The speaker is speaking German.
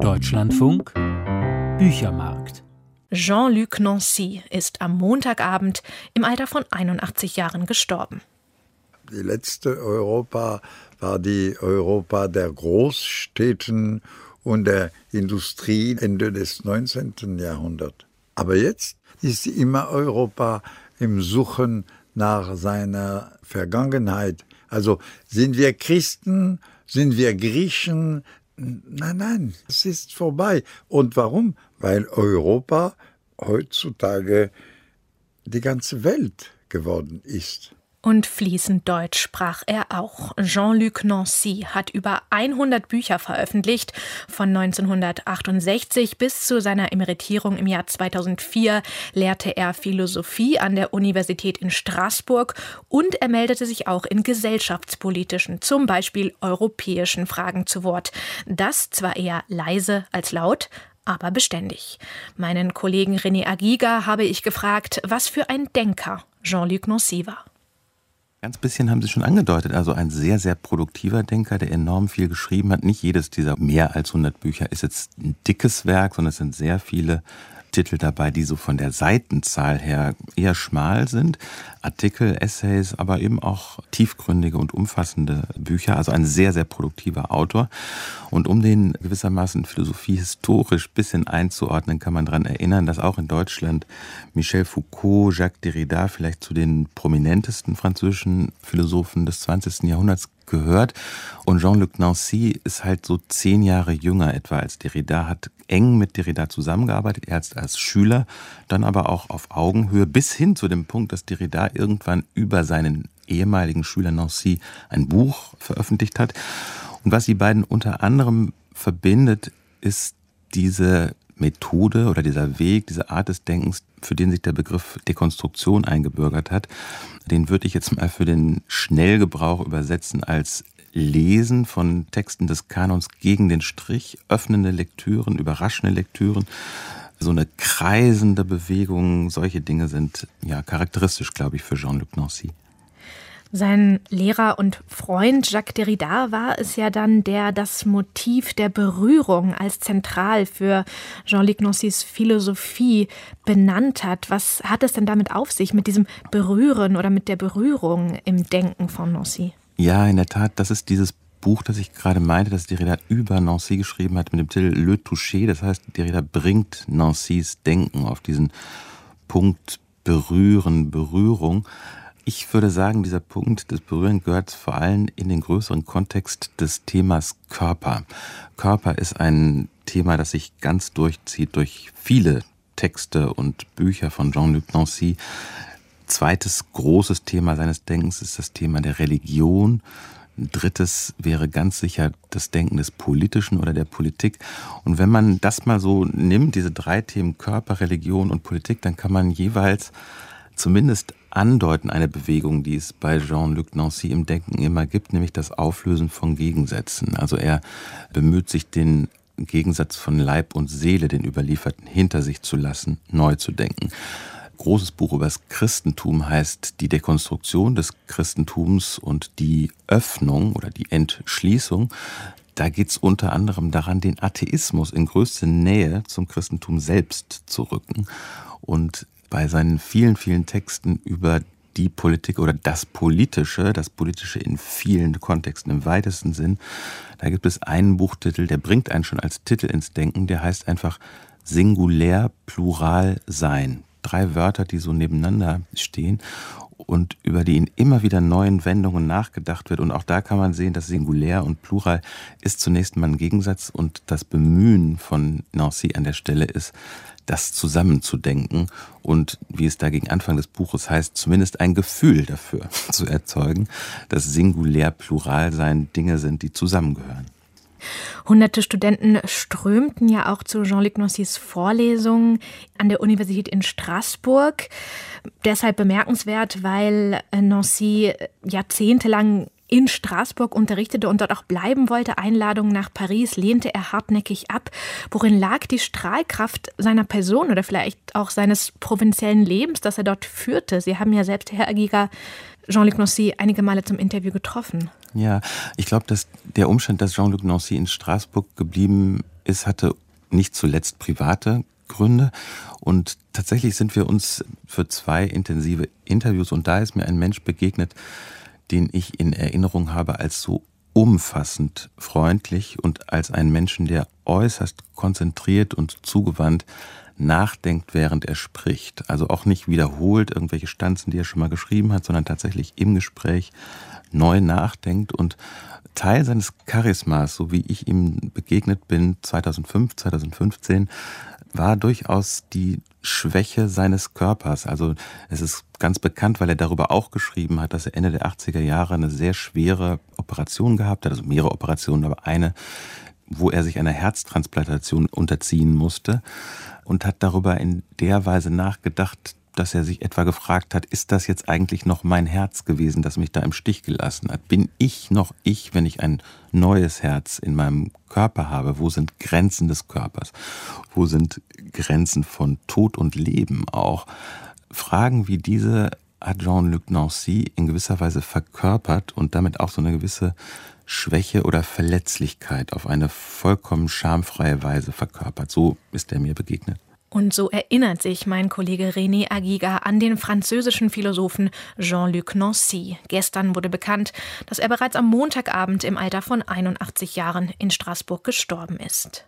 Deutschlandfunk Büchermarkt. Jean-Luc Nancy ist am Montagabend im Alter von 81 Jahren gestorben. Die letzte Europa war die Europa der Großstädten und der Industrie Ende des 19. Jahrhunderts. Aber jetzt ist immer Europa im Suchen nach seiner Vergangenheit. Also sind wir Christen, sind wir Griechen? Nein, nein, es ist vorbei. Und warum? Weil Europa heutzutage die ganze Welt geworden ist. Und fließend Deutsch sprach er auch. Jean-Luc Nancy hat über 100 Bücher veröffentlicht. Von 1968 bis zu seiner Emeritierung im Jahr 2004 lehrte er Philosophie an der Universität in Straßburg und er meldete sich auch in gesellschaftspolitischen, zum Beispiel europäischen Fragen zu Wort. Das zwar eher leise als laut, aber beständig. Meinen Kollegen René Agiga habe ich gefragt, was für ein Denker Jean-Luc Nancy war. Ganz bisschen haben Sie schon angedeutet. Also ein sehr, sehr produktiver Denker, der enorm viel geschrieben hat. Nicht jedes dieser mehr als 100 Bücher ist jetzt ein dickes Werk, sondern es sind sehr viele Titel dabei, die so von der Seitenzahl her eher schmal sind. Artikel, Essays, aber eben auch tiefgründige und umfassende Bücher. Also ein sehr, sehr produktiver Autor. Und um den gewissermaßen Philosophie historisch bisschen einzuordnen, kann man daran erinnern, dass auch in Deutschland Michel Foucault, Jacques Derrida vielleicht zu den prominentesten französischen Philosophen des 20. Jahrhunderts gehört. Und Jean-Luc Nancy ist halt so zehn Jahre jünger etwa als Derrida, hat eng mit Derrida zusammengearbeitet, er als Schüler, dann aber auch auf Augenhöhe, bis hin zu dem Punkt, dass Derrida irgendwann über seinen ehemaligen Schüler Nancy ein Buch veröffentlicht hat. Und was die beiden unter anderem verbindet, ist diese Methode oder dieser Weg, diese Art des Denkens, für den sich der Begriff Dekonstruktion eingebürgert hat, den würde ich jetzt mal für den Schnellgebrauch übersetzen als Lesen von Texten des Kanons gegen den Strich, öffnende Lektüren, überraschende Lektüren, so eine kreisende Bewegung, solche Dinge sind ja charakteristisch, glaube ich, für Jean-Luc Nancy. Sein Lehrer und Freund Jacques Derrida war es ja dann, der das Motiv der Berührung als zentral für Jean-Luc Nancys Philosophie benannt hat. Was hat es denn damit auf sich, mit diesem Berühren oder mit der Berührung im Denken von Nancy? Ja, in der Tat, das ist dieses Buch, das ich gerade meinte, das Derrida über Nancy geschrieben hat, mit dem Titel Le Toucher. Das heißt, Derrida bringt Nancys Denken auf diesen Punkt Berühren, Berührung. Ich würde sagen, dieser Punkt des Berühren gehört vor allem in den größeren Kontext des Themas Körper. Körper ist ein Thema, das sich ganz durchzieht durch viele Texte und Bücher von Jean-Luc Nancy. Zweites großes Thema seines Denkens ist das Thema der Religion. Drittes wäre ganz sicher das Denken des Politischen oder der Politik. Und wenn man das mal so nimmt, diese drei Themen Körper, Religion und Politik, dann kann man jeweils zumindest andeuten, eine Bewegung, die es bei Jean-Luc Nancy im Denken immer gibt, nämlich das Auflösen von Gegensätzen. Also er bemüht sich, den Gegensatz von Leib und Seele, den Überlieferten, hinter sich zu lassen, neu zu denken. Großes Buch über das Christentum heißt Die Dekonstruktion des Christentums und die Öffnung oder die Entschließung. Da geht es unter anderem daran, den Atheismus in größte Nähe zum Christentum selbst zu rücken. Und bei seinen vielen, vielen Texten über die Politik oder das Politische, das Politische in vielen Kontexten im weitesten Sinn. Da gibt es einen Buchtitel, der bringt einen schon als Titel ins Denken, der heißt einfach Singulär Plural Sein. Drei Wörter, die so nebeneinander stehen und über die in immer wieder neuen Wendungen nachgedacht wird. Und auch da kann man sehen, dass Singulär und Plural ist zunächst mal ein Gegensatz und das Bemühen von Nancy an der Stelle ist, das zusammenzudenken und, wie es da gegen Anfang des Buches heißt, zumindest ein Gefühl dafür zu erzeugen, dass singulär plural sein Dinge sind, die zusammengehören. Hunderte Studenten strömten ja auch zu Jean-Luc Nancys Vorlesungen an der Universität in Straßburg. Deshalb bemerkenswert, weil Nancy jahrzehntelang in Straßburg unterrichtete und dort auch bleiben wollte. Einladungen nach Paris lehnte er hartnäckig ab. Worin lag die Strahlkraft seiner Person oder vielleicht auch seines provinziellen Lebens, das er dort führte? Sie haben ja selbst, Herr Agiga, Jean-Luc Nancy einige Male zum Interview getroffen. Ja, ich glaube, dass der Umstand, dass Jean-Luc Nancy in Straßburg geblieben ist, hatte nicht zuletzt private Gründe. Und tatsächlich sind wir uns für zwei intensive Interviews und da ist mir ein Mensch begegnet, den ich in Erinnerung habe als so umfassend freundlich und als einen Menschen, der äußerst konzentriert und zugewandt nachdenkt, während er spricht. Also auch nicht wiederholt irgendwelche Stanzen, die er schon mal geschrieben hat, sondern tatsächlich im Gespräch neu nachdenkt und Teil seines Charismas, so wie ich ihm begegnet bin 2005, 2015, war durchaus die Schwäche seines Körpers. Also es ist ganz bekannt, weil er darüber auch geschrieben hat, dass er Ende der 80er Jahre eine sehr schwere Operation gehabt hat, also mehrere Operationen, aber eine, wo er sich einer Herztransplantation unterziehen musste und hat darüber in der Weise nachgedacht, dass er sich etwa gefragt hat, ist das jetzt eigentlich noch mein Herz gewesen, das mich da im Stich gelassen hat? Bin ich noch ich, wenn ich ein neues Herz in meinem Körper habe? Wo sind Grenzen des Körpers? Wo sind Grenzen von Tod und Leben auch? Fragen wie diese hat Jean-Luc Nancy in gewisser Weise verkörpert und damit auch so eine gewisse Schwäche oder Verletzlichkeit auf eine vollkommen schamfreie Weise verkörpert. So ist er mir begegnet. Und so erinnert sich mein Kollege René Agiga an den französischen Philosophen Jean-Luc Nancy. Gestern wurde bekannt, dass er bereits am Montagabend im Alter von 81 Jahren in Straßburg gestorben ist.